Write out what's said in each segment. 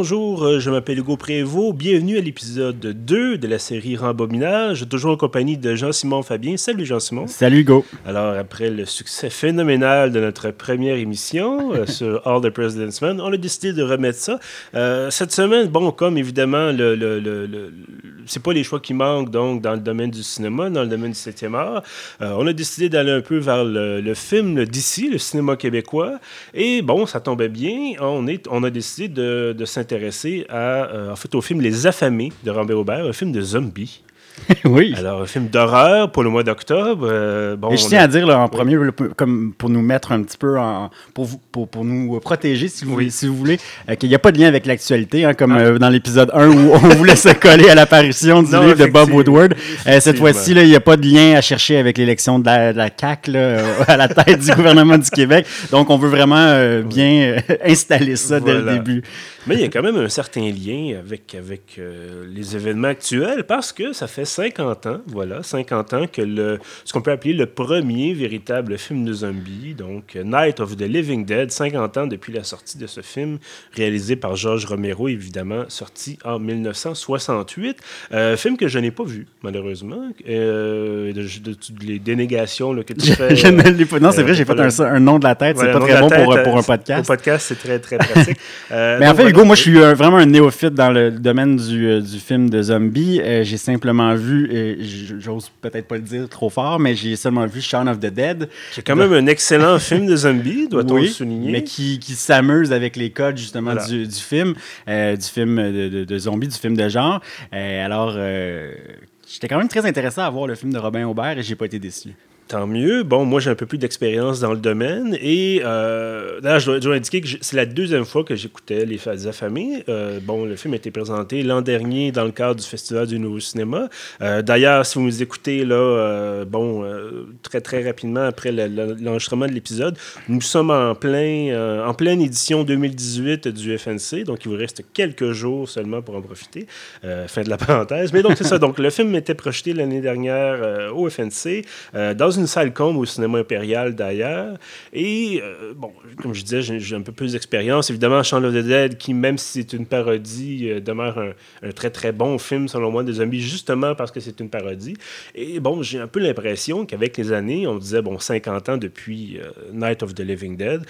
bonjour, euh, je m'appelle Hugo Prévost. Bienvenue à l'épisode 2 de la série Rembobinage, toujours en compagnie de Jean-Simon Fabien. Salut Jean-Simon. Salut Hugo. Alors, après le succès phénoménal de notre première émission euh, sur All the President's Men, on a décidé de remettre ça. Euh, cette semaine, bon, comme évidemment, le, le, le, le c'est pas les choix qui manquent donc dans le domaine du cinéma, dans le domaine du 7e art, on a décidé d'aller un peu vers le, film d'ici, le cinéma québécois. Et bon, ça tombait bien. On, est, on a décidé de, de s'intéresser à, euh, fait, au film Les Affamés de Robert Aubert, un film de zombies. oui. Alors, un film d'horreur pour le mois d'octobre. Euh, bon, Et je tiens à dire en premier, comme pour nous mettre un petit peu en. pour, pour, pour nous protéger, si vous, si vous voulez, euh, qu'il n'y a pas de lien avec l'actualité, hein, comme ah. euh, dans l'épisode 1 où on voulait se coller à l'apparition du livre de Bob Woodward. cette fois-ci, il n'y a pas de lien à chercher avec l'élection de la, CAQ à la tête du gouvernement du Québec. Donc, on veut vraiment bien installer ça dès le début. Mais il y a quand même un certain lien avec, avec les événements actuels parce que ça fait 50 ans, voilà, 50 ans que le, ce qu'on peut appeler le premier véritable film de zombies, donc Night of the Living Dead, 50 ans depuis la sortie de ce film, réalisé par George Romero, évidemment, sorti en 1968. Euh, film que je n'ai pas vu, malheureusement. Euh, de, les dénégations que tu fais. non, c'est vrai, j'ai fait un, nom de la tête, c'est pas très bon pour, pour, un podcast. Pour podcast, c'est très, très pratique. Euh, Mais en fait, Hugo, moi, je suis vraiment un néophyte dans le domaine du, du film de zombies. j'ai simplement vu, j'ose peut-être pas le dire trop fort, mais j'ai seulement vu Shaun of the Dead. C'est quand même un excellent film de zombies, doit-on le souligner. Mais qui, qui s'amuse avec les codes justement du, du, film, euh, du film de, de, zombies, du film de genre. Euh, alors, euh, j'étais quand même très intéressé à voir le film de Robin Aubert et j'ai pas été déçu. Tant mieux. Bon, moi, j'ai un peu plus d'expérience dans le domaine. Et euh, d'ailleurs, je dois, indiquer que c'est la deuxième fois que j'écoutais Les Fades affamés. Euh, bon, le film a été présenté l'an dernier dans le cadre du Festival du Nouveau Cinéma. Euh, d'ailleurs, si vous nous écoutez, là, bon, très, très rapidement après l'enregistrement de l'épisode, nous sommes en, plein, en pleine édition 2018 du FNC. Donc, il vous reste quelques jours seulement pour en profiter. fin de la parenthèse. Mais donc, c'est ça. Donc, le film était projeté l'année dernière au FNC dans une une salle comble au cinéma impérial d'ailleurs. Et, euh, bon, comme je disais, j'ai un peu plus d'expérience. Évidemment, Shaun of the Dead, qui, même si c'est une parodie, euh, demeure un, très, très bon film, selon moi, des zombies, justement parce que c'est une parodie. Et bon, j'ai un peu l'impression qu'avec les années, on disait, bon, 50 ans depuis euh, Night of the Living Dead,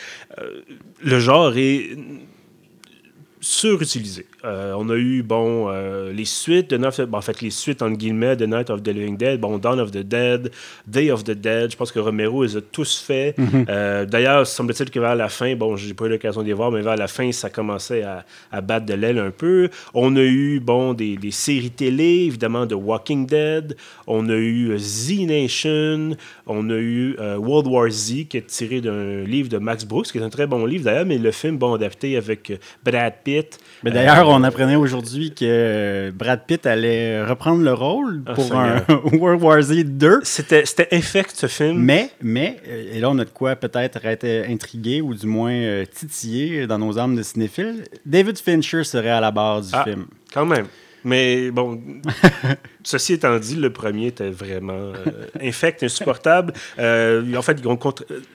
le genre est surutilisé. Euh, on a eu, bon, euh, les suites de Night en fait, les suites, en guillemets, de Night of the Living Dead, bon, Dawn of the Dead, Day of the Dead, je pense que Romero les a tous fait. Mhm. Euh, d'ailleurs, semble-t-il que vers la fin, bon, j'ai pas eu l'occasion de les voir, mais vers la fin, ça commençait à, à battre de l'aile un peu. On a eu, bon, des, des, séries télé, évidemment, de Walking Dead. On a eu Z Nation. On a eu World War Z, qui est tiré d'un livre de Max Brooks, qui est un très bon livre d'ailleurs, mais le film, bon, adapté avec Brad Pitt mais d'ailleurs, on apprenait aujourd'hui que Brad Pitt allait reprendre le rôle ah, pour un World War Z 2. C'était, c'était infect, ce film. Mais, mais, euh, et là, on a de quoi peut-être être intrigué ou du moins euh, titillé dans nos âmes de cinéphiles. David Fincher serait à la barre du ah, film. Quand même. Mais bon, ceci étant dit, le premier était vraiment euh, infect, insupportable. Euh, en fait,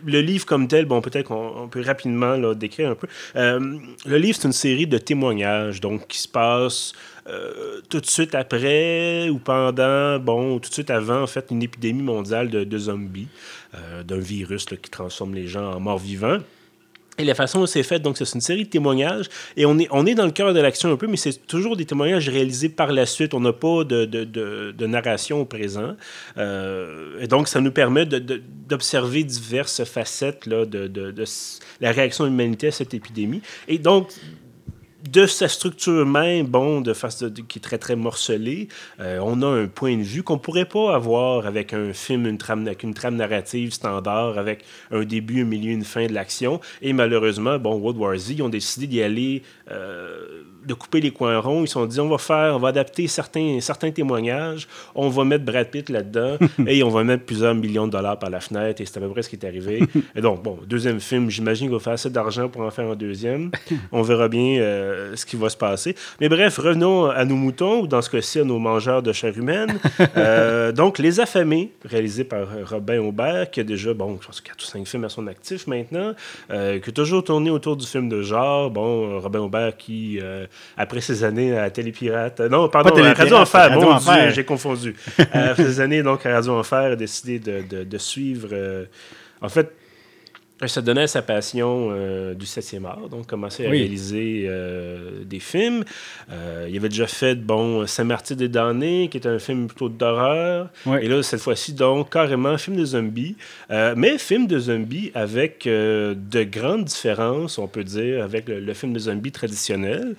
le livre comme tel, bon, peut-être qu'on peut rapidement là, décrire un peu. Euh, le livre, c'est une série de témoignages, donc qui se passe tout de suite après ou pendant, bon, tout de suite avant, en fait, une épidémie mondiale de, zombies, d'un virus qui transforme les gens en morts vivants. Et la façon dont c'est fait, donc c'est une série de témoignages. Et on est, on est dans le cœur de l'action un peu, mais c'est toujours des témoignages réalisés par la suite. On n'a pas de, de, de, narration au présent. Euh, et donc, ça nous permet d'observer diverses facettes là, de, la réaction l'humanité à cette épidémie. Et donc, de sa structure même, bon, de face qui est très, très morcelée, euh, on a un point de vue qu'on pourrait pas avoir avec un film, une trame, avec une trame narrative standard, avec un début, un milieu, une fin de l'action. Et malheureusement, bon, World War Z, ils ont décidé d'y aller, euh, de couper les coins ronds. Ils se sont dit, on va faire, on va adapter certains, certains témoignages, on va mettre Brad Pitt là-dedans, et on va mettre plusieurs millions de dollars par la fenêtre, et c'est à peu près ce qui est arrivé. et donc, bon, deuxième film, j'imagine qu'il va faire assez d'argent pour en faire un deuxième. On verra bien. Euh, ce qui va se passer. Mais bref, revenons à nos moutons, ou dans ce cas-ci, à nos mangeurs de chair humaine. donc, Les Affamés, réalisé par Robin Aubert, qui a déjà, bon, je pense, 4 ou 5 films à son actif maintenant, qui a toujours tourné autour du film de genre. Bon, Robin Aubert qui, après ses années à Télépirate, non, pardon, à Radio Enfer, bon Dieu, j'ai confondu. après ses années, donc, à Radio Enfer, a décidé de, de, de suivre... en fait, ça donnait sa passion euh, du 7e art, donc commencer à réaliser euh, des films. Euh, il avait déjà fait, bon, Saint-Martin des damnés, qui est un film plutôt d'horreur. Et là, cette fois-ci, donc, carrément film de zombies. mais film de zombies avec de grandes différences, on peut dire, avec le, film de zombies traditionnel.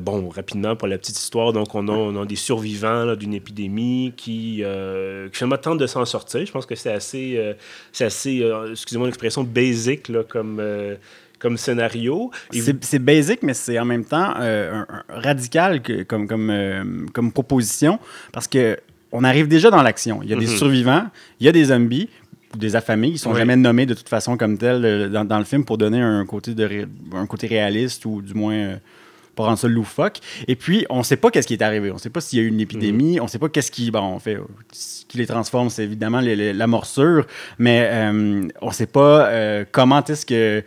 bon, rapidement, pour la petite histoire, donc, on a, des survivants d'une épidémie qui, qui finalement tentent de s'en sortir. Je pense que c'est assez, c'est assez excusez-moi l'expression, basic là, comme, euh, comme scénario. C'est basic, mais c'est en même temps euh, radical que, comme, comme, euh, comme proposition parce que on arrive déjà dans l'action. Il y a des mhm. survivants, il y a des zombies, des affamés. Ils sont jamais nommés de toute façon comme tels dans, dans, le film pour donner un côté, de un côté réaliste ou du moins pour rendre ça loufoque. Et puis, on ne sait pas qu'est-ce qui est arrivé. On ne sait pas s'il y a eu une épidémie. On ne sait pas qu'est-ce qui, bon, fait, ce qui les transforme, c'est évidemment la morsure, mais euh, on ne sait pas euh, comment est-ce que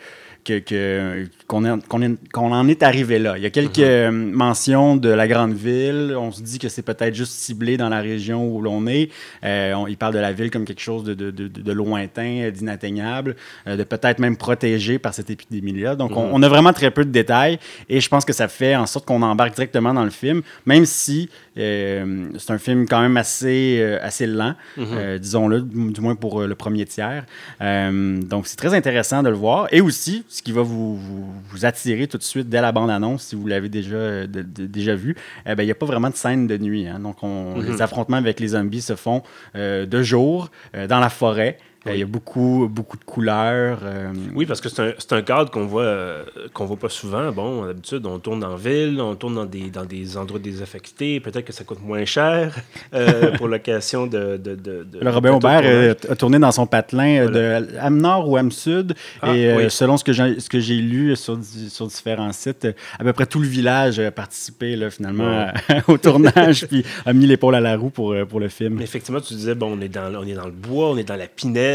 qu'on en est arrivé là. Il y a quelques uh-huh. mentions de la grande ville. On se dit que c'est peut-être juste ciblé dans la région où l'on est. Euh, il parle de la ville comme quelque chose de, de, de, lointain, d'inatteignable, euh, de peut-être même protégé par cette épidémie-là. Donc, on, uh-huh. a vraiment très peu de détails et je pense que ça fait en sorte qu'on embarque directement dans le film, même si euh, c'est un film quand même assez, assez lent, uh-huh. disons-le, du moins pour le premier tiers. donc, c'est très intéressant de le voir. Et aussi, ce qui va vous, vous, attirer tout de suite dès la bande-annonce, si vous l'avez déjà, déjà vu, eh ben, il n'y a pas vraiment de scène de nuit. Hein. Donc, on, mm-hmm. les affrontements avec les zombies se font euh, de jour, euh, dans la forêt. Euh, il y a beaucoup, beaucoup de couleurs. Euh, oui, parce que c'est un, un, cadre qu'on voit, euh, qu'on voit pas souvent. Bon, d'habitude, on tourne en ville, on tourne dans des, dans des endroits désaffectés. Peut-être que ça coûte moins cher pour location de, de, de, Le Robin Aubert a tourné dans son patelin de âme nord ou âme sud. Ah, et selon ce que j'ai lu sur, sur différents sites, à peu près tout le village a participé là, finalement au tournage puis a mis l'épaule à la roue pour, pour le film. effectivement, tu disais, bon, on est, dans, on est dans le bois, on est dans la pinette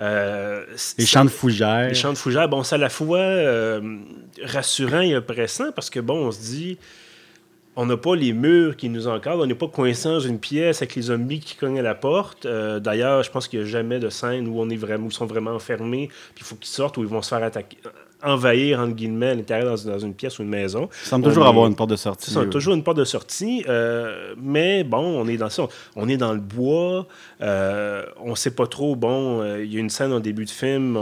euh, les chants de fougères. Les chants de fougères, bon, c'est à la fois euh, rassurant et oppressant parce que, bon, on se dit, on n'a pas les murs qui nous encadrent, on n'est pas coincé dans une pièce avec les zombies qui cognent à la porte. Euh, d'ailleurs, je pense qu'il n'y a jamais de scène où on est vraiment, où ils sont vraiment enfermés, puis il faut qu'ils sortent, ou ils vont se faire attaquer envahir, entre guillemets, l'intérieur dans, une pièce ou une maison. Ça semble toujours avoir une porte de sortie. Ça, toujours une porte de sortie. Euh, mais bon, on est dans ça. On est dans le bois. Euh, on sait pas trop. Bon, euh, il y a une scène au début de film.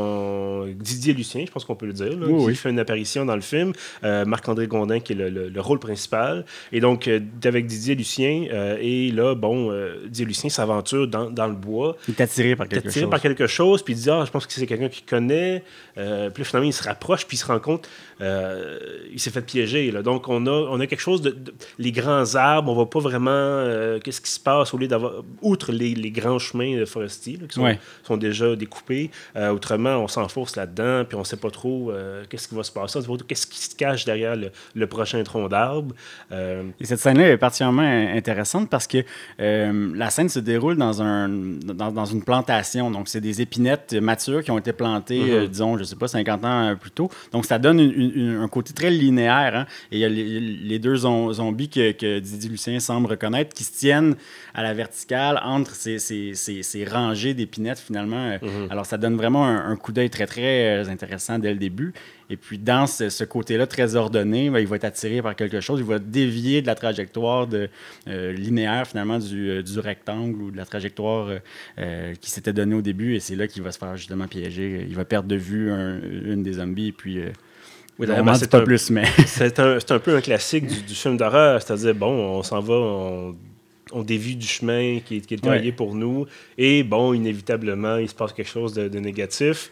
Didier Lucien, je pense qu'on peut le dire, qui fait une apparition dans le film. Marc-André Gondin, qui est le, rôle principal. Et donc, avec Didier Lucien, et là, bon, Didier Lucien s'aventure dans, dans, le bois. Il est attiré par quelque attiré par quelque chose. Puis il dit, ah, je pense que c'est quelqu'un qui connaît. puis finalement, il se rapproche puis il se rend compte, euh, il s'est fait piéger. Là. Donc, on a, on a quelque chose de, Les grands arbres, on voit pas vraiment euh, qu'est-ce qui se passe au lieu d'avoir. Outre les, les, grands chemins forestiers qui sont, sont, déjà découpés. Euh, autrement, on s'enfonce là-dedans, puis on sait pas trop qu'est-ce qui va se passer. Qu'est-ce qui se cache derrière le, prochain tronc d'arbre. Et cette scène-là est particulièrement intéressante parce que la scène se déroule dans, un, dans, dans une plantation. Donc, c'est des épinettes matures qui ont été plantées, mm-hmm. disons, je sais pas, 50 ans plus donc, ça donne un côté très linéaire. Hein. Et il y a les, deux zombies que, Didier Lucien semble reconnaître qui se tiennent à la verticale entre ces, ces, rangées d'épinettes, finalement. Mm-hmm. Alors, ça donne vraiment un, coup d'œil très, très euh, intéressant dès le début. Et puis, dans ce, côté-là très ordonné, ben, il va être attiré par quelque chose. Il va dévier de la trajectoire de, euh, linéaire, finalement, du, euh, du, rectangle ou de la trajectoire qui s'était donnée au début. Et c'est là qu'il va se faire justement piéger. Il va perdre de vue une des zombies. Et puis, oui, c'est pas plus, mais. c'est un, un, peu un classique du, film d'horreur, c'est-à-dire, bon, on s'en va, on on dévie du chemin qui est, qui est taillé pour nous. Et bon, inévitablement, il se passe quelque chose de, négatif.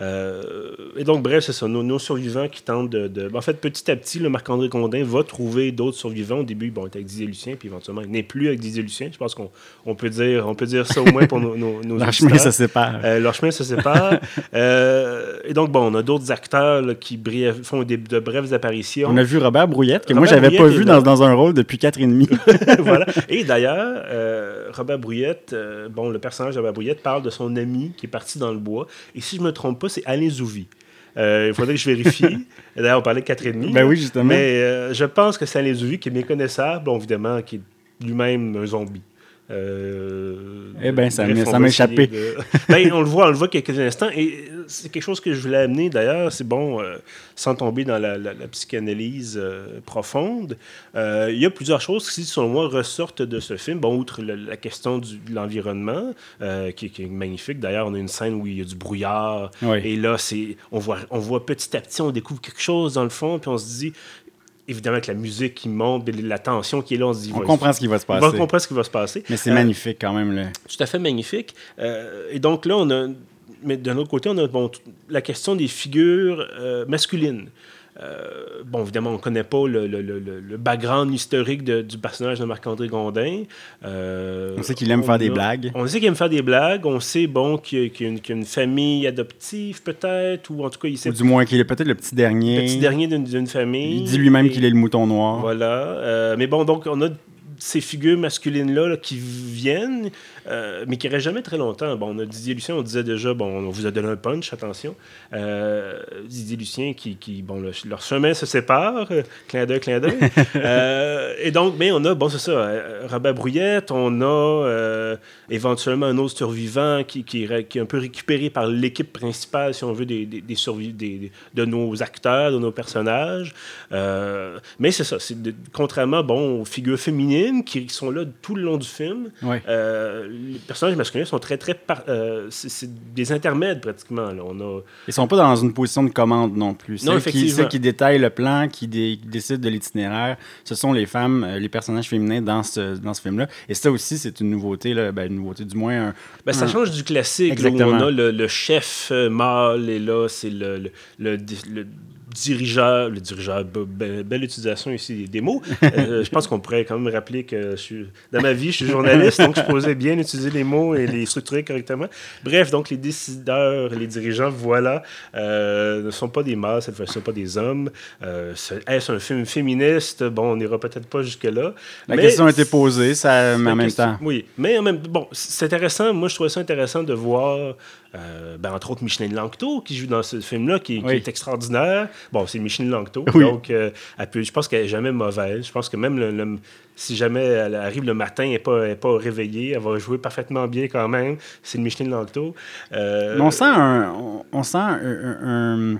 Euh, et donc, bref, c'est ça. Nos, survivants qui tentent de, En fait, petit à petit, le Marc-André Condin va trouver d'autres survivants. Au début, bon, il était avec Didier Lucien, puis éventuellement, il n'est plus avec Didier Lucien. Je pense qu'on on peut, dire, on peut dire ça au moins pour nos, nos, Leur chemin se sépare. Euh, leur chemin se sépare. euh, et donc, bon, on a d'autres acteurs qui font de brèves apparitions. On a vu Robert Brouillette, que moi, j'avais pas vu dans, dans, un rôle depuis quatre et demi. voilà. Et d'ailleurs, euh, Robert Brouillette, euh, bon, le personnage de Robert Brouillette parle de son ami qui est parti dans le bois. Et si je me trompe pas, c'est Alain Zouvi. Euh, il faudrait que je vérifie. D'ailleurs, on parlait de 4,5. Ben oui, justement. Mais je pense que c'est Alain Zouvi qui est méconnaissable, bon, évidemment, qui est lui-même un zombie. Euh, eh bien, ça m'a échappé. ben, on le voit, on le voit quelques instants. Et c'est quelque chose que je voulais amener d'ailleurs. C'est bon, euh, sans tomber dans la, psychanalyse euh, profonde. Il y a plusieurs choses qui, selon moi, ressortent de ce film. Bon, outre la, question du, de l'environnement, qui, est magnifique. D'ailleurs, on a une scène où il y a du brouillard. Et là, c'est, on voit, on voit petit à petit, on découvre quelque chose dans le fond, puis on se dit, évidemment, avec la musique qui monte, la tension qui est là, on se dit... On comprend ce qui va se passer. On comprend ce qui va se passer. Mais c'est euh, magnifique quand même. Là. Tout à fait magnifique. Euh, et donc là, on a... Mais d'un autre côté, on a bon, la question des figures euh, masculines. Euh, bon, évidemment, on ne connaît pas le, le, le, background historique du personnage de Marc-André Gondin. Euh, on sait qu'il aime faire des blagues. On sait qu'il aime faire des blagues. On sait, bon, qu'il y, a une famille adoptive, peut-être, ou en tout cas, il sait... Ou du moins qu'il est peut-être le petit dernier. Le petit dernier d'une famille. Il dit lui-même qu'il est le mouton noir. Voilà. Euh, mais bon, donc, on a ces figures masculines-là qui viennent, euh, mais qui ne restent jamais très longtemps. Bon, on a Didier Lucien, on disait déjà, bon, on vous a donné un punch, attention. Euh, Didier Lucien, qui, qui bon, leur chemin se sépare, clin d'œil, clin d'œil. Euh, et donc, mais on a, bon, c'est ça, Robert Brouillette, on a éventuellement un autre survivant qui, qui, est un peu récupéré par l'équipe principale, si on veut, des, des, des, de nos acteurs, de nos personnages. mais c'est ça, c'est contrairement, bon, aux figures féminines, qui sont là tout le long du film. Euh, les personnages masculins sont très, très. Euh, c'est des intermèdes pratiquement. Là. On a... Ils sont pas dans une position de commande non plus. Non, ceux, qui, ceux qui détaillent le plan, qui, décident de l'itinéraire, ce sont les femmes, euh, les personnages féminins dans ce, dans ce film-là. Et ça aussi, c'est une nouveauté, là, ben, une nouveauté du moins. Ben, ça change du classique. Où on a le, chef mâle et là, c'est le, le, le dirigeable, le dirigeable, belle, utilisation ici des mots. Euh, je pense qu'on pourrait quand même rappeler que je suis, dans ma vie, je suis journaliste, donc je posais bien utiliser les mots et les structurer correctement. Bref, donc les décideurs, les dirigeants, voilà, euh, ne sont pas des fois-ci, ne sont pas des hommes. Euh, Est-ce un film féministe? Bon, on n'ira peut-être pas jusque-là. La question a été posée, ça, en même temps. Oui, mais en même bon, c'est intéressant. Moi, je trouvais ça intéressant de voir ben, entre autres, Micheline Langto, qui joue dans ce film-là, qui, est extraordinaire. Bon, c'est Micheline Langto, donc euh, je pense qu'elle n'est jamais mauvaise. Je pense que même si jamais elle arrive le matin et n'est pas, pas réveillée, elle va jouer parfaitement bien quand même. C'est Micheline Langto. Euh, on sent, un, on, sent un,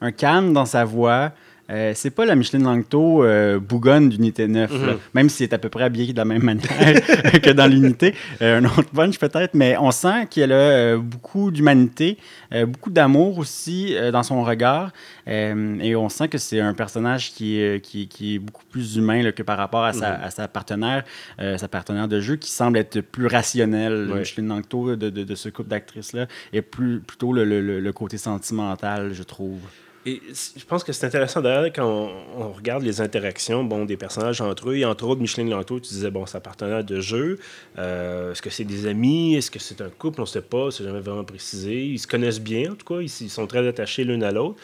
un calme dans sa voix. Euh, c'est pas la Micheline Langto euh, bougonne d'unité 9, mhm. même si c'est à peu près habillé de la même manière que dans l'unité. Euh, un autre punch peut-être, mais on sent qu'elle a beaucoup d'humanité, beaucoup d'amour aussi dans son regard. et on sent que c'est un personnage qui, qui, est beaucoup plus humain que par rapport à sa, mhm. à sa partenaire, sa partenaire de jeu, qui semble être plus rationnelle, Micheline Langto, de, de, ce couple d'actrices-là, plus, plutôt le, le côté sentimental, je trouve. Et je pense que c'est intéressant d'ailleurs quand on, regarde les interactions bon, des personnages entre eux. Et entre autres, Micheline Lanto, tu disais, bon, c'est partenaire de jeu. Euh, est-ce que c'est des amis? Est-ce que c'est un couple? On ne sait pas, c'est jamais vraiment précisé. Ils se connaissent bien, en tout cas. Ils, sont très attachés l'un à l'autre.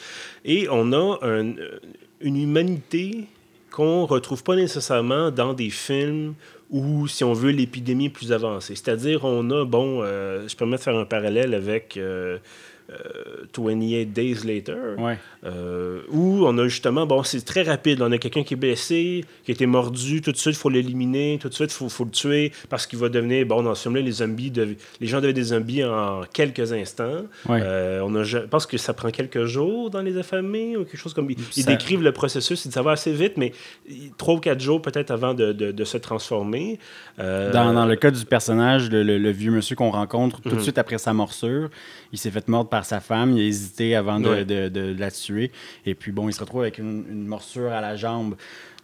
Et on a une humanité qu'on ne retrouve pas nécessairement dans des films où, si on veut, l'épidémie plus avancée. C'est-à-dire, on a, bon, euh, je permets de faire un parallèle avec... Euh, 28 euh, Days Later, euh, où on a justement, bon, c'est très rapide. On a quelqu'un qui est blessé, qui a été mordu, tout de suite, il faut l'éliminer, tout de suite, il faut, le tuer, parce qu'il va devenir, bon, dans ce film-là, les zombies, les gens deviennent des zombies en quelques instants. Euh, on a, je pense que ça prend quelques jours dans les affamés, ou quelque chose comme... Ils, décrivent le processus, ça va assez vite, mais trois ou quatre jours peut-être avant de, se transformer. Dans, le cas du personnage, le, vieux monsieur qu'on rencontre tout de mhm. suite après sa morsure, il s'est fait mordre par par sa femme. Il a hésité avant de, de, la tuer. Et puis, bon, il se retrouve avec une, une morsure à la jambe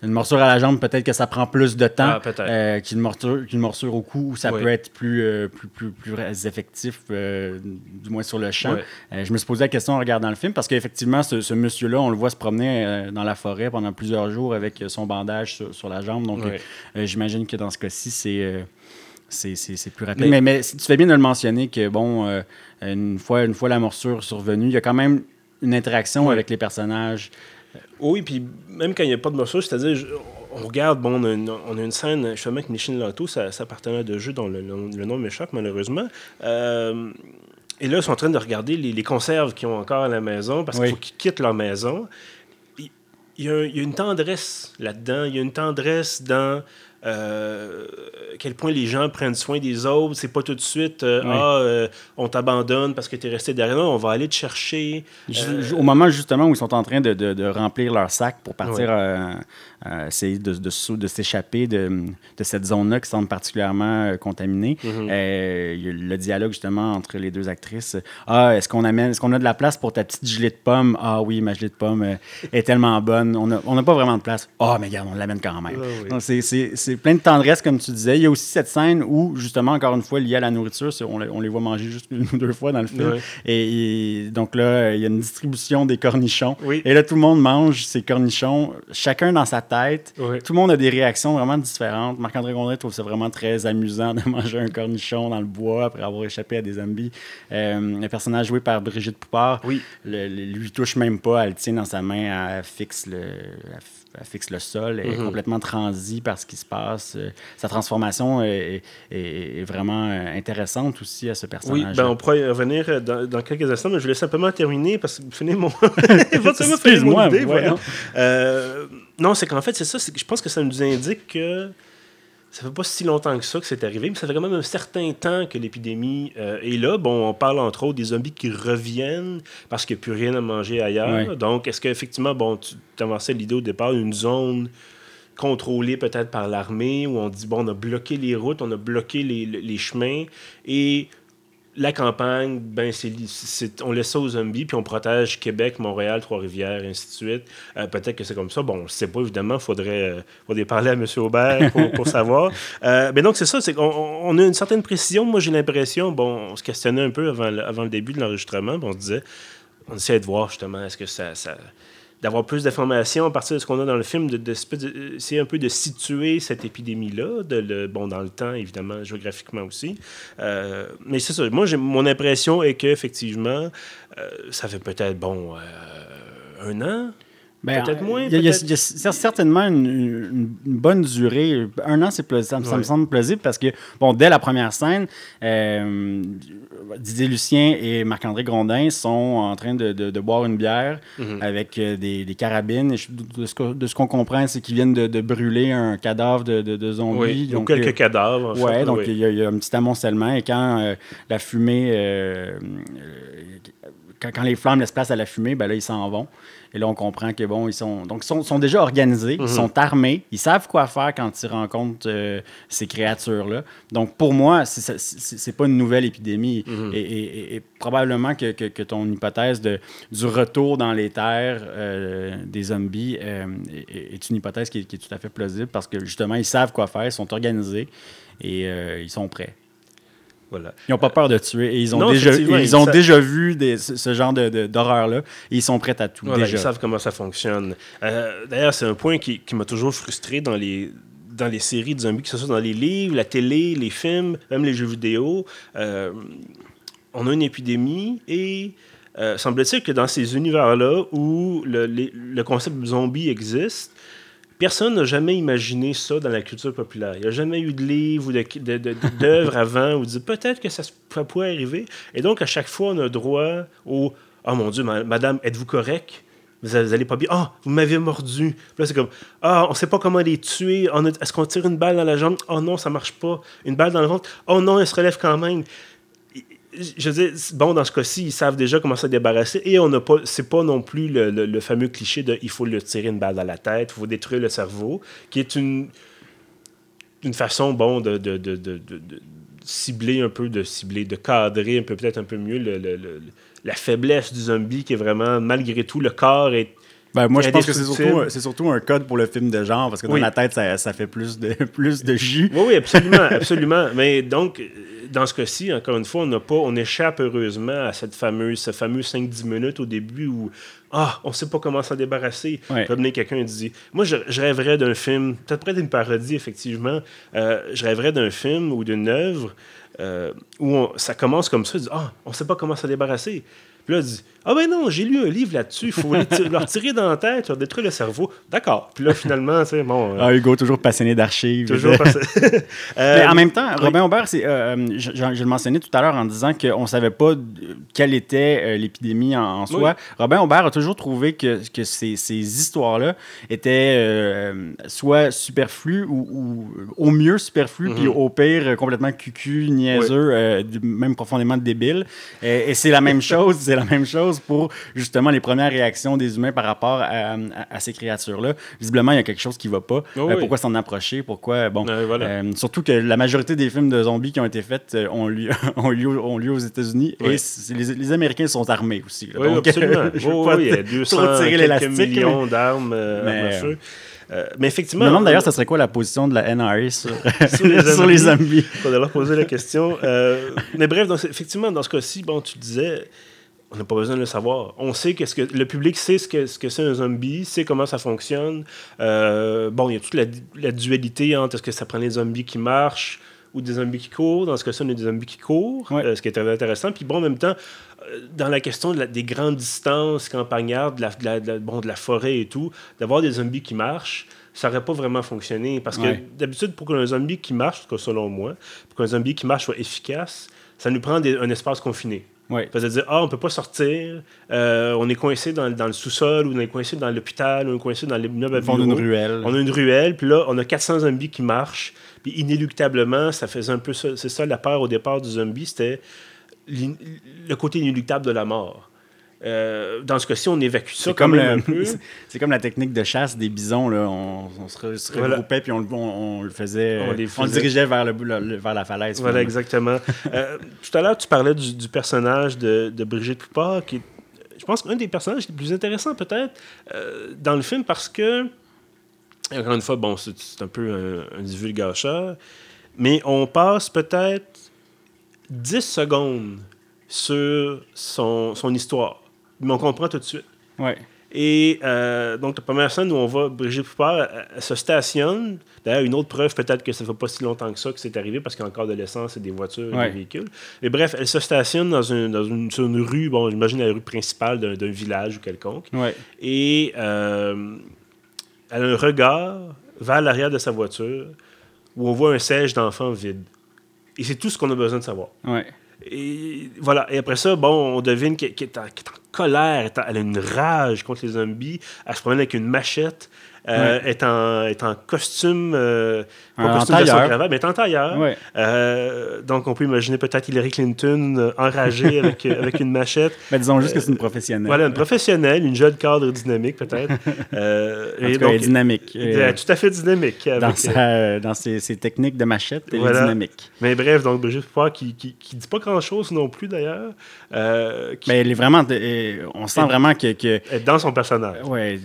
une morsure à la jambe, peut-être que ça prend plus de temps ah, euh, qu'une morsure, morsure, au cou, où ça peut être plus, euh, plus, plus, plus, effectif, euh, du moins sur le champ. je me suis posé la question en regardant le film, parce qu'effectivement, ce, monsieur-là, on le voit se promener dans la forêt pendant plusieurs jours avec son bandage sur, la jambe. Donc, j'imagine que dans ce cas-ci, c'est c'est plus rapide. Mais, mais, tu fais bien de le mentionner que, bon, une, fois, une fois la morsure survenue, il y a quand même une interaction avec les personnages. Oui, puis même quand il n'y a pas de morceau, c'est-à-dire, on regarde, bon, on a une, scène, justement, avec Nishin Lato, sa, partenaire de jeu dont le, nom m'échappe malheureusement. Euh, et là, ils sont en train de regarder les, conserves qu'ils ont encore à la maison parce qu'il faut qu'ils quittent leur maison. Il y, a, il y a une tendresse là-dedans, il y a une tendresse dans euh, à quel point les gens prennent soin des autres. C'est pas tout de suite, euh, ah, euh, on t'abandonne parce que tu es resté derrière. nous, on va aller te chercher. Au moment justement où ils sont en train de, de, remplir leur sac pour partir essayer de, de, s'échapper de, de, cette zone-là qui semble particulièrement contaminée, mhm. a le dialogue justement entre les deux actrices. Ah, est-ce qu'on amène, est-ce qu'on a de la place pour ta petite gelée de pomme? Ah oui, ma gelée de pomme est tellement bonne. On n'a on a pas vraiment de place. Ah, mais regarde, on l'amène quand même. c'est c'est plein de tendresse, comme tu disais. Il y a aussi cette scène où, justement, encore une fois, liée à la nourriture, on, on, les voit manger juste une ou deux fois dans le film. Et, donc là, il y a une distribution des cornichons. Et là, tout le monde mange ces cornichons, chacun dans sa tête. Tout le monde a des réactions vraiment différentes. Marc-André Gondry trouve ça vraiment très amusant de manger un cornichon dans le bois après avoir échappé à des zombies. Euh, le personnage joué par Brigitte Poupard, oui. le, lui touche même pas, elle tient dans sa main, elle fixe le elle fixe le sol, elle est mhm. complètement transie par ce qui se passe. Euh, sa transformation est, vraiment euh, intéressante aussi à ce personnage. Oui, ben on pourrait y revenir euh, dans, quelques instants, mais je voulais simplement terminer parce que finir mon. Excuse-moi, voilà. non, c'est qu'en fait, c'est ça. Je pense que ça nous indique que ça fait pas si longtemps que ça que c'est arrivé, mais ça fait quand même un certain temps que l'épidémie euh, est là. Bon, on parle entre autres des zombies qui reviennent parce qu'il n'y a plus rien à manger ailleurs. Donc, est-ce qu'effectivement, bon, tu avançais l'idée au départ, une zone contrôlée peut-être par l'armée où on dit, bon, on a bloqué les routes, on a bloqué les, les chemins et la campagne, ben c'est, on laisse ça aux zombies, puis on protège Québec, Montréal, Trois-Rivières, ainsi de suite. Euh, peut-être que c'est comme ça. Bon, on ne sait pas, évidemment. Il faudrait, euh, faudrait, parler à M. Aubert pour, savoir. Euh, mais donc, c'est ça. C'est qu'on on a une certaine précision. Moi, j'ai l'impression, bon, on se questionnait un peu avant, avant le début de l'enregistrement. on se disait, on essayait de voir, justement, est-ce que ça, ça d'avoir plus d'informations à partir de ce qu'on a dans le film, de, c'est un peu de situer cette épidémie-là, de bon, dans le temps, évidemment, géographiquement aussi. Euh, mais c'est ça. Moi, mon impression est qu'effectivement, euh, ça fait peut-être, bon, euh, un an, ben, peut-être moins. Il y, a certainement une, bonne durée. Un an, c'est ça, me semble plausible parce que, bon, dès la première scène, euh, Didier Lucien et Marc-André Grondin sont en train de, de, boire une bière mhm. avec euh, des, des, carabines. de ce qu'on comprend, c'est qu'ils viennent de, brûler un cadavre de, zombie. Oui, donc, quelques euh, cadavres. ouais, donc il y, a un petit amoncellement et quand la fumée, quand, quand, les flammes laissent place à la fumée, ben là, ils s'en vont. Et là, on comprend que bon, ils sont donc sont, sont déjà organisés, ils mhm. sont armés, ils savent quoi faire quand ils rencontrent euh, ces créatures-là. Donc, pour moi, c'est pas une nouvelle épidémie. Mhm. et, probablement que, que, ton hypothèse de, du retour dans les terres euh, des zombies euh, est, une hypothèse qui est, qui est, tout à fait plausible parce que justement, ils savent quoi faire, ils sont organisés et ils sont prêts. Ils n'ont pas peur de tuer et ils ont déjà, ils ont déjà vu des, ce genre d'horreur-là et ils sont prêts à tout. Ils savent comment ça fonctionne. Euh, d'ailleurs, c'est un point qui, qui m'a toujours frustré dans les, dans les séries de zombies, que ce soit dans les livres, la télé, les films, même les jeux vidéo. Euh, on a une épidémie et euh, semble-t-il que dans ces univers-là où le, le concept de zombie existe, Personne n'a jamais imaginé ça dans la culture populaire. Il n'y a jamais eu de livre ou d'œuvre avant où dit peut-être que ça, pourrait arriver. Et donc, à chaque fois, on a droit au Oh mon Dieu, madame, êtes-vous correct? Vous n'allez pas bien. Ah, vous m'avez mordu. là, c'est comme Ah, on ne sait pas comment les tuer. Est-ce qu'on tire une balle dans la jambe? Oh non, ça marche pas. Une balle dans le ventre? Oh non, elle se relève quand même je veux dire, bon, dans ce cas-ci, ils savent déjà comment se débarrasser et on n'a pas, c'est pas non plus le, fameux cliché de il faut le tirer une balle dans la tête, il faut détruire le cerveau, qui est une, façon, bon, de, de, de, cibler un peu, de cibler, de cadrer un peu, peut-être un peu mieux la faiblesse du zombie qui est vraiment, malgré tout, le corps est ben, moi, je pense que c'est surtout, surtout, un code pour le film de genre, parce que dans la tête, ça, ça, fait plus de, plus de jus. Oui, oui, absolument, absolument. Mais donc, dans ce cas-ci, encore une fois, on n'a pas, on échappe heureusement à cette fameuse, ce fameux 5-10 minutes au début où ah, on sait pas comment s'en débarrasser. Ouais. venir quelqu'un et dit Moi, je, rêverais d'un film, peut-être près d'une parodie, effectivement. Euh, je rêverais d'un film ou d'une œuvre euh, où ça commence comme ça, dit, Ah, on sait pas comment s'en débarrasser. Puis là, il dit Ah ben non, j'ai lu un livre là-dessus, il faut leur tirer dans la tête, leur détruire le cerveau. D'accord. Puis là, finalement, c'est bon. Euh, ah, Hugo, toujours passionné d'archives. Toujours passionné. Euh, Mais en même temps, Robin Aubert, c'est, euh, je, le mentionnais tout à l'heure en disant qu'on ne savait pas quelle était l'épidémie en, soi. Robin Aubert a toujours trouvé que, que ces, ces histoires-là étaient soit superflues ou, au mieux superflues, puis mhm. au pire complètement cucu, niaiseux, même profondément débile. Et, et c'est la même chose c'est la même chose pour justement les premières réactions des humains par rapport à, ces créatures-là. Visiblement, il y a quelque chose qui ne va pas. Oh euh, pourquoi s'en approcher? Pourquoi? Bon, euh, surtout que la majorité des films de zombies qui ont été faits euh, ont, lieu, ont, lieu, aux États-Unis et les, Américains sont armés aussi. Oui, absolument. il y a 200 millions d'armes à feu. mais effectivement. Je me demande d'ailleurs, ça serait quoi la position de la NRA sur, sur les zombies. Il faudrait leur poser la question. mais bref, effectivement, dans ce cas-ci, bon, tu disais, on n'a pas besoin de le savoir. On sait que, ce que le public sait ce que, ce que c'est un zombie, sait comment ça fonctionne. Euh, bon, il y a toute la, dualité entre est-ce que ça prend des zombies qui marchent ou des zombies qui courent. Dans ce cas-ci, on a des zombies qui courent, euh, ce qui est très intéressant. Puis bon, en même temps, euh, dans la question des grandes distances campagnardes, de la, bon, de la forêt et tout, d'avoir des zombies qui marchent, ça n'aurait pas vraiment fonctionné. Parce que d'habitude, pour qu'un zombie qui marche, selon moi, pour qu'un zombie qui marche soit efficace, ça nous prend un espace confiné. Ouais. à dire, ah, on peut pas sortir, euh, on est coincé dans, dans le sous-sol, ou on est coincé dans l'hôpital, ou on est coincé dans l'immeuble à On a une ruelle. On a une ruelle, puis là, on a 400 zombies qui marchent, puis inéluctablement, ça faisait un peu ça. C'est ça la peur au départ du zombie, c'était le côté inéluctable de la mort. Euh, dans ce cas-ci, on évacue ça comme. C'est comme la technique de chasse des bisons. Là. On, se, regroupait puis on, on, le faisait. On, le dirigeait vers, le, vers la falaise. Voilà, exactement. euh, tout à l'heure, tu parlais du, personnage de, de, Brigitte Poupard, qui est, je pense, un des personnages les plus intéressants, peut-être, euh, dans le film, parce que, encore une fois, bon, c'est un peu un, un divulgateur, mais on passe peut-être 10 secondes sur son, son histoire mais on comprend tout de suite. Ouais. Et euh, donc, la première scène où on voit Brigitte Poupard, elle, se stationne. D'ailleurs, une autre preuve, peut-être que ça ne fait pas si longtemps que ça que c'est arrivé parce qu'il y a encore de l'essence et des voitures et des véhicules. Mais bref, elle se stationne dans une, dans une, sur une rue, bon, j'imagine la rue principale d'un village ou quelconque. Ouais. Et euh, elle a un regard vers l'arrière de sa voiture où on voit un siège d'enfant vide. Et c'est tout ce qu'on a besoin de savoir. Ouais. Et voilà. Et après ça, bon, on devine qu'elle est, en colère, elle a une rage contre les zombies. Elle se promène avec une machette. Euh, est, en, est en costume, euh, pas costume de cravate, mais est en tailleur. Euh, donc, on peut imaginer peut-être Hillary Clinton euh, enragée avec, avec une machette. Mais disons juste que c'est une professionnelle. Voilà, une professionnelle, une jeune cadre dynamique peut-être. et donc, elle est dynamique. tout à fait dynamique. dans, sa, dans ses, ses, techniques de machette, elle est dynamique. Mais bref, donc Brigitte Poir qui, qui, dit pas grand-chose non plus d'ailleurs. mais elle est vraiment... on sent vraiment que, que... Elle est dans son personnage. Oui,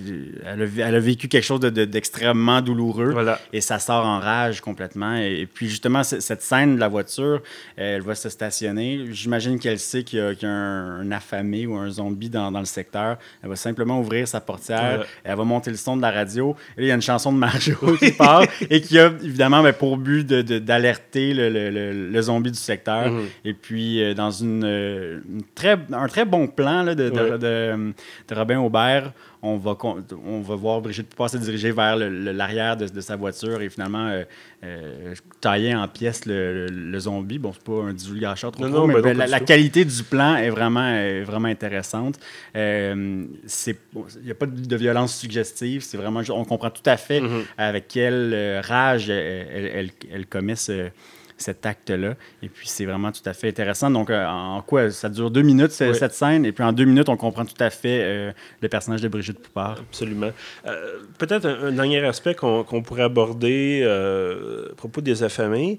elle, elle a vécu quelque chose d'extrêmement douloureux. Et ça sort en rage complètement. Et, puis justement, cette scène de la voiture, elle va se stationner. J'imagine qu'elle sait qu'il y, a, un, affamé ou un zombie dans, le secteur. Elle va simplement ouvrir sa portière. Elle va monter le son de la radio. Et il y a une chanson de Marjo qui part et qui a évidemment ben, pour but d'alerter le, zombie du secteur. Mm-hmm. Et puis, euh, dans une, très, un très bon plan de, de, Robin Aubert, on va, on va voir Brigitte Poupard se diriger vers l'arrière de, sa voiture et finalement euh, euh, tailler en pièces le, zombie. Bon, c'est pas un divulgateur trop, trop, mais, ben, la, qualité du plan est vraiment, vraiment intéressante. Euh, il n'y a pas de, violence suggestive. C'est vraiment, on comprend tout à fait mm-hmm. avec quelle rage elle, elle commet ce cet acte-là. Et puis, c'est vraiment tout à fait intéressant. Donc, euh, en quoi Ça dure deux minutes, cette scène? Et puis, en deux minutes, on comprend tout à fait euh, le personnage de Brigitte Poupard. Absolument. Euh, peut-être un, dernier aspect qu'on pourrait aborder à propos des affamés.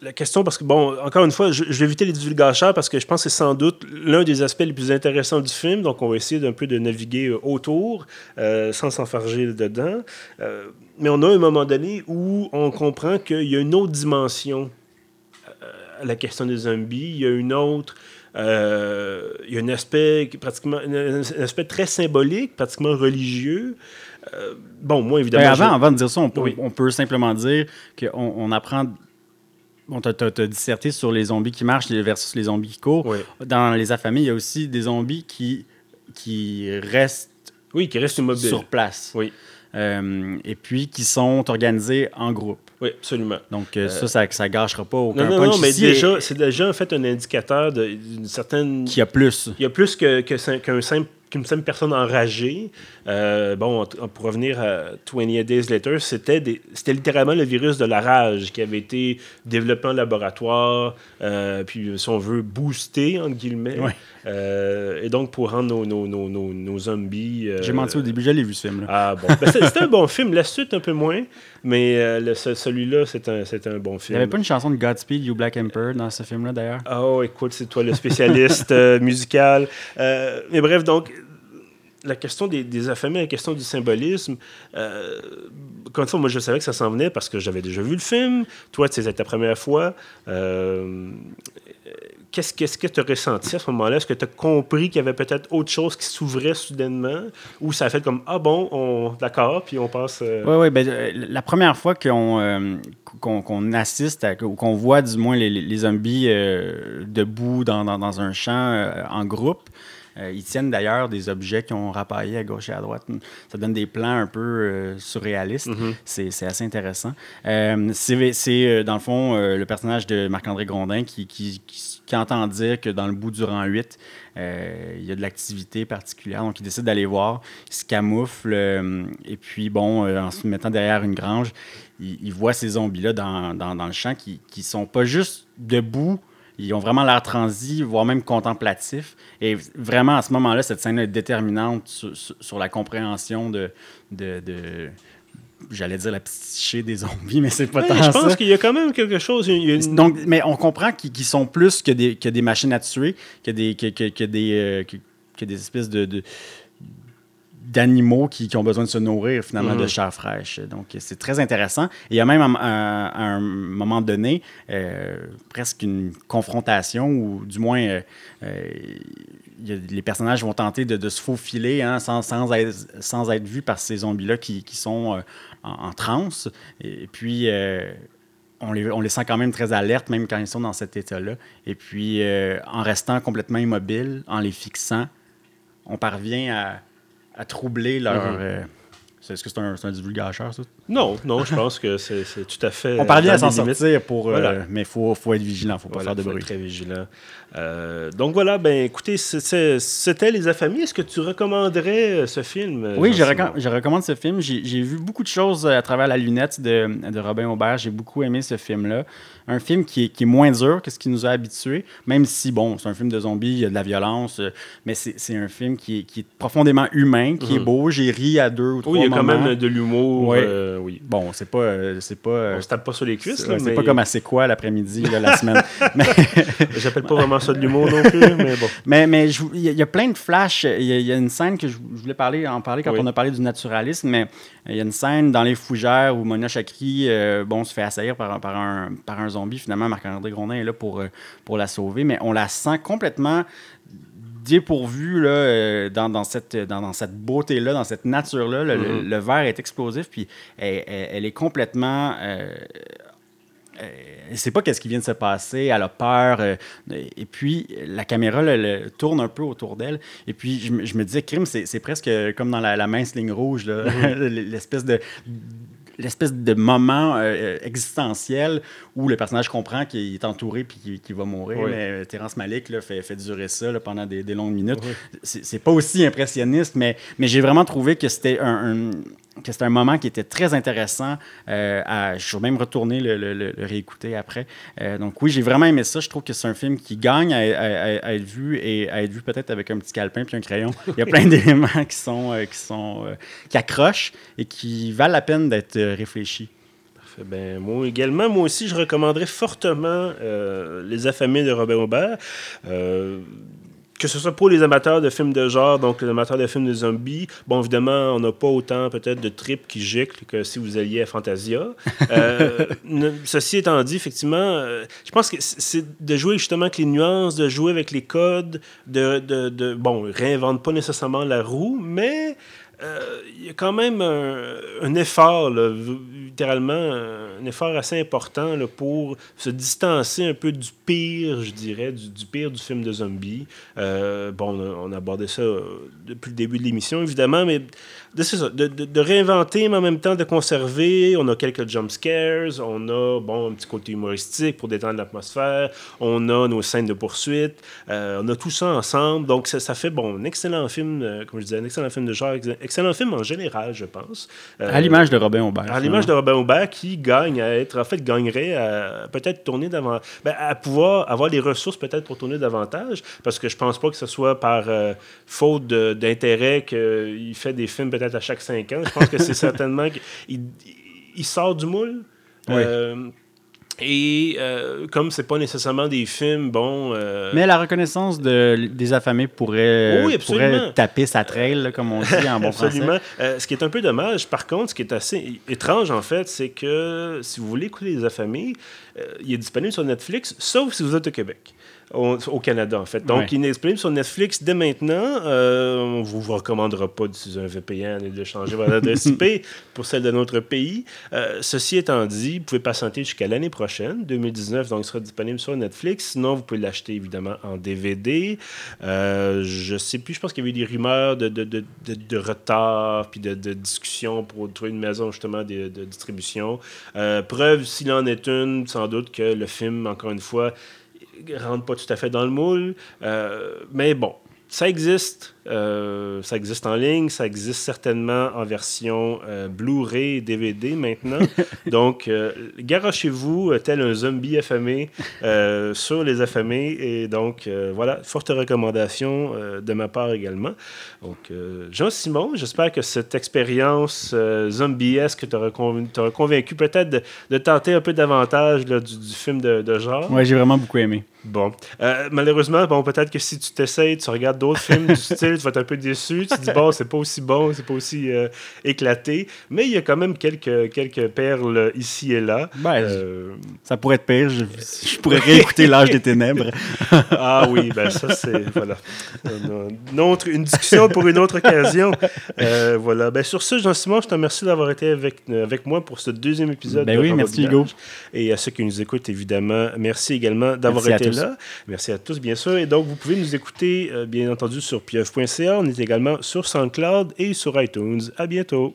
la question, parce que, bon, encore une fois, je, vais éviter les divulgateurs parce que je pense que c'est sans doute l'un des aspects les plus intéressants du film. Donc, on va essayer d'un peu de naviguer autour euh, sans s'enfarger dedans. Euh, mais on a un moment donné où on comprend qu'il y a une autre dimension à la question des zombies. Il y a une autre. il y a un aspect, pratiquement, un aspect très symbolique, pratiquement religieux. bon, moi, évidemment. avant, avant de dire ça, on peut, on peut simplement dire qu'on on apprend Bon, tu as, disserté sur les zombies qui marchent versus les zombies qui courent. Dans les affamés, il y a aussi des zombies qui, qui restent, oui, qui restent immobiles. sur place. Oui. Euh, et puis qui sont organisés en groupe. Oui, absolument. Donc, euh, ça, ça, ça gâchera pas aucun Non, non, non, mais déjà, c'est déjà en fait un indicateur d'une certaine. Qui a plus. Il y a plus qu'un que, qu'un simple qu'une simple personne enragée. Euh, bon, pour revenir à 28 Days Later, c'était littéralement le virus de la rage qui avait été développé en laboratoire, euh, puis si on veut, boosté, entre guillemets. Euh, et donc, pour rendre nos, nos, nos, nos zombies. J'ai menti au début, j'allais vu ce film-là. Ah bon. Ben, c'était un bon film. La suite, un peu moins. Mais celui-là, c'est un, un bon film. Il n'y avait pas une chanson de Godspeed, You Black Emperor dans ce film-là, d'ailleurs? Oh, écoute, c'est toi le spécialiste musical. mais bref, donc, la question des, des, affamés, la question du symbolisme, euh, comme ça, moi, je savais que ça s'en venait parce que j'avais déjà vu le film. Toi, c'était ta première fois. Euh, qu'est-ce, que tu as ressenti à ce moment-là? Est-ce que tu as compris qu'il y avait peut-être autre chose qui s'ouvrait soudainement? Ou ça a fait comme, ah bon, on, d'accord, puis on passe... Oui, euh, oui. Ben, euh, la première fois qu'on, qu'on, assiste, ou qu'on voit du moins les, zombies debout dans, dans, un champ en groupe, euh, ils tiennent d'ailleurs des objets qui ont rapaillé à gauche et à droite. Ça donne des plans un peu euh, surréalistes. Mm-hmm. C'est assez intéressant. Euh, c'est, dans le fond, le personnage de Marc-André Grondin qui, qui, entend dire que dans le bout du rang 8, il y a de l'activité particulière. Donc, il décide d'aller voir. Il se camoufle. et puis, bon, en se mettant derrière une grange, il, voit ces zombies-là dans, dans, dans, le champ qui ne sont pas juste debout ils ont vraiment l'air transi, voire même contemplatif. Et vraiment, à ce moment-là, cette scène est déterminante sur, la compréhension de, de, j'allais dire la psyché des zombies, mais c'est pas tant ça. Je pense qu'il y a quand même quelque chose. Donc, mais on comprend qu'ils sont plus que des, que des machines à tuer, que des, que, que, des, euh, que, des espèces de d'animaux qui, qui, ont besoin de se nourrir finalement de mhm. chair fraîche. Donc c'est très intéressant. Et il y a même à, un moment donné euh, presque une confrontation ou du moins euh, euh, les personnages vont tenter de, se faufiler hein, sans, sans, être, sans, être, vus par ces zombies-là qui, qui, sont en, en, transe. Et, puis on les, on les, sent quand même très alertes, même quand ils sont dans cet état-là. Et puis, en restant complètement immobiles, en les fixant, on parvient à, à troubler leur. Euh, est-ce que c'est un, un divulgateur, ça? Non, non, je pense que c'est tout à fait. On parvient à s'en sortir, pour, euh, mais il faut, faut, être vigilant, il ne faut pas faire de bruit. très vigilant. Euh, donc voilà, ben écoutez, c'était Les Affamés. Est-ce que tu recommanderais ce film? Oui, je, je, recommande ce film. J'ai vu beaucoup de choses à travers la lunette de, de Robin Aubert. J'ai beaucoup aimé ce film-là un film qui est, qui est, moins dur que ce qui nous a habitués, même si, bon, c'est un film de zombies, il y a de la violence, euh, mais c'est un film qui est, qui est, profondément humain, qui est mhm. beau. J'ai ri à deux ou trois moments. Oui, il y a quand même de l'humour. Euh, oui. Bon, c'est pas... Euh, c'est pas On se tape pas sur les cuisses, C'est pas comme à C'est quoi l'après-midi, la semaine. mais... J'appelle pas vraiment ça de l'humour non plus, mais bon. Mais, mais il y, a plein de flashs. Il y, a une scène que je, voulais parler, en parler quand on a parlé du naturalisme, mais il y a une scène dans Les Fougères où Mona Chakri, bon, se fait assaillir par, par, un, par un zombie. Finalement, marc André Grondin est là pour, euh, pour la sauver, mais on la sent complètement dépourvue là, euh, dans, dans, cette, dans, cette beauté-là, dans cette nature-là. Le, mm-hmm. verre est explosif, puis elle, est complètement... Euh, elle ne sait pas qu'est-ce qui vient de se passer, elle a peur. et puis, la caméra tourne un peu autour d'elle. Et puis, je, me disais, crime, c'est presque comme dans la, mince ligne rouge, mm-hmm. l'espèce de l'espèce de moment euh, euh, existentiel où le personnage comprend qu'il est entouré puis qu'il va mourir. Mais euh, Terence Malik là, fait, fait, durer ça pendant des, longues minutes. C'est pas aussi impressionniste, mais, mais j'ai vraiment trouvé que c'était un, que c'était un moment qui était très intéressant. à, je suis même retourné le, réécouter après. donc oui, j'ai vraiment aimé ça. Je trouve que c'est un film qui gagne à, être vu et à être vu peut-être avec un petit calepin puis un crayon. Il y a plein d'éléments qui sont qui sont qui accrochent et qui valent la peine d'être réfléchis. Ben, moi également, moi aussi, je recommanderais fortement Les Affamés de Robert Aubert que ce soit pour les amateurs de films de genre, donc les amateurs de films de zombies, bon, évidemment, on n'a pas autant peut-être de tripes qui giclent que si vous alliez à Fantasia. Euh, ceci étant dit, effectivement, euh, je pense que c'est de jouer justement avec les nuances, de jouer avec les codes, de, de, de bon, réinvente pas nécessairement la roue, mais euh, il y a quand même un, effort, littéralement, un effort assez important pour se distancer un peu du pire, je dirais, du, pire du film de zombie. Euh, bon, on a, abordé ça euh, depuis le début de l'émission, évidemment, mais de, de, réinventer, mais en même temps de conserver. On a quelques jump scares, on a bon, un petit côté humoristique pour détendre l'atmosphère, on a nos scènes de poursuite, on a tout ça ensemble. Donc, ça, ça fait bon, un excellent film, comme je disais, un excellent film de genre, excellent film en général, je pense. à l'image de Robin Aubert. À l'image de Robin Aubert qui gagne à être, en fait, gagnerait à peut-être tourner davantage, ben, à pouvoir avoir les ressources peut-être pour tourner davantage, parce que je pense pas que ce soit par euh, faute d'intérêt qu'il fait des films peut-être à chaque cinq ans. Je pense que c'est certainement qu'il il sort du moule. Oui. Euh, et euh, comme c'est pas nécessairement des films, bon. Euh, Mais la reconnaissance de, des affamés pourrait, pourrait taper sa trail, comme on dit en bon absolument. Euh, ce qui est un peu dommage, par contre, ce qui est assez étrange, en fait, c'est que si vous voulez écouter Les affamés, il est disponible sur Netflix, sauf si vous êtes au Québec au, Canada, en fait. Donc, il est disponible sur Netflix dès maintenant. Euh, on ne vous recommandera pas d'utiliser un VPN et de changer votre adresse IP pour celle de notre pays. Euh, ceci étant dit, vous pouvez patienter jusqu'à l'année prochaine, 2019, donc il sera disponible sur Netflix. Sinon, vous pouvez l'acheter évidemment en DVD. Euh, je sais plus, je pense qu'il y avait eu des rumeurs de, de, de, de retard puis de, discussion pour trouver une maison justement de, distribution. Preuve, s'il en est une, sans doute que le film, encore une fois, rentre pas tout à fait dans le moule. Euh, mais bon, ça existe. Euh, ça existe en ligne, ça existe certainement en version euh, Blu-ray et DVD maintenant. donc, garochez-vous tel un zombie affamé sur les affamés. Et donc, voilà, forte recommandation de ma part également. Donc, Jean-Simon, j'espère que cette expérience zombie-esque t'aura convaincu peut-être de, tenter un peu davantage du, film de, de genre. Oui, j'ai vraiment beaucoup aimé. Bon. Euh, malheureusement, bon, peut-être que si tu t'essayes, tu regardes d'autres films du style, tu vas être un peu déçu. Tu te dis, bon, c'est pas aussi bon, c'est pas aussi euh, éclaté. Mais il y a quand même quelques, quelques perles ici et là. Ben, euh, Ça pourrait être pire. Je, pourrais réécouter L'âge des ténèbres. ah oui, ben ça, c'est. Voilà. Une, autre, une discussion pour une autre occasion. voilà. Ben, sur ce, Jean-Simon, je te remercie d'avoir été avec, avec moi pour ce deuxième épisode. Ben oui, merci Hugo. Et à ceux qui nous écoutent, évidemment, merci également d'avoir été Merci à tous, bien sûr. Et donc, vous pouvez nous écouter, euh, bien entendu, sur pieuvre.ca. On est également sur SoundCloud et sur iTunes. À bientôt.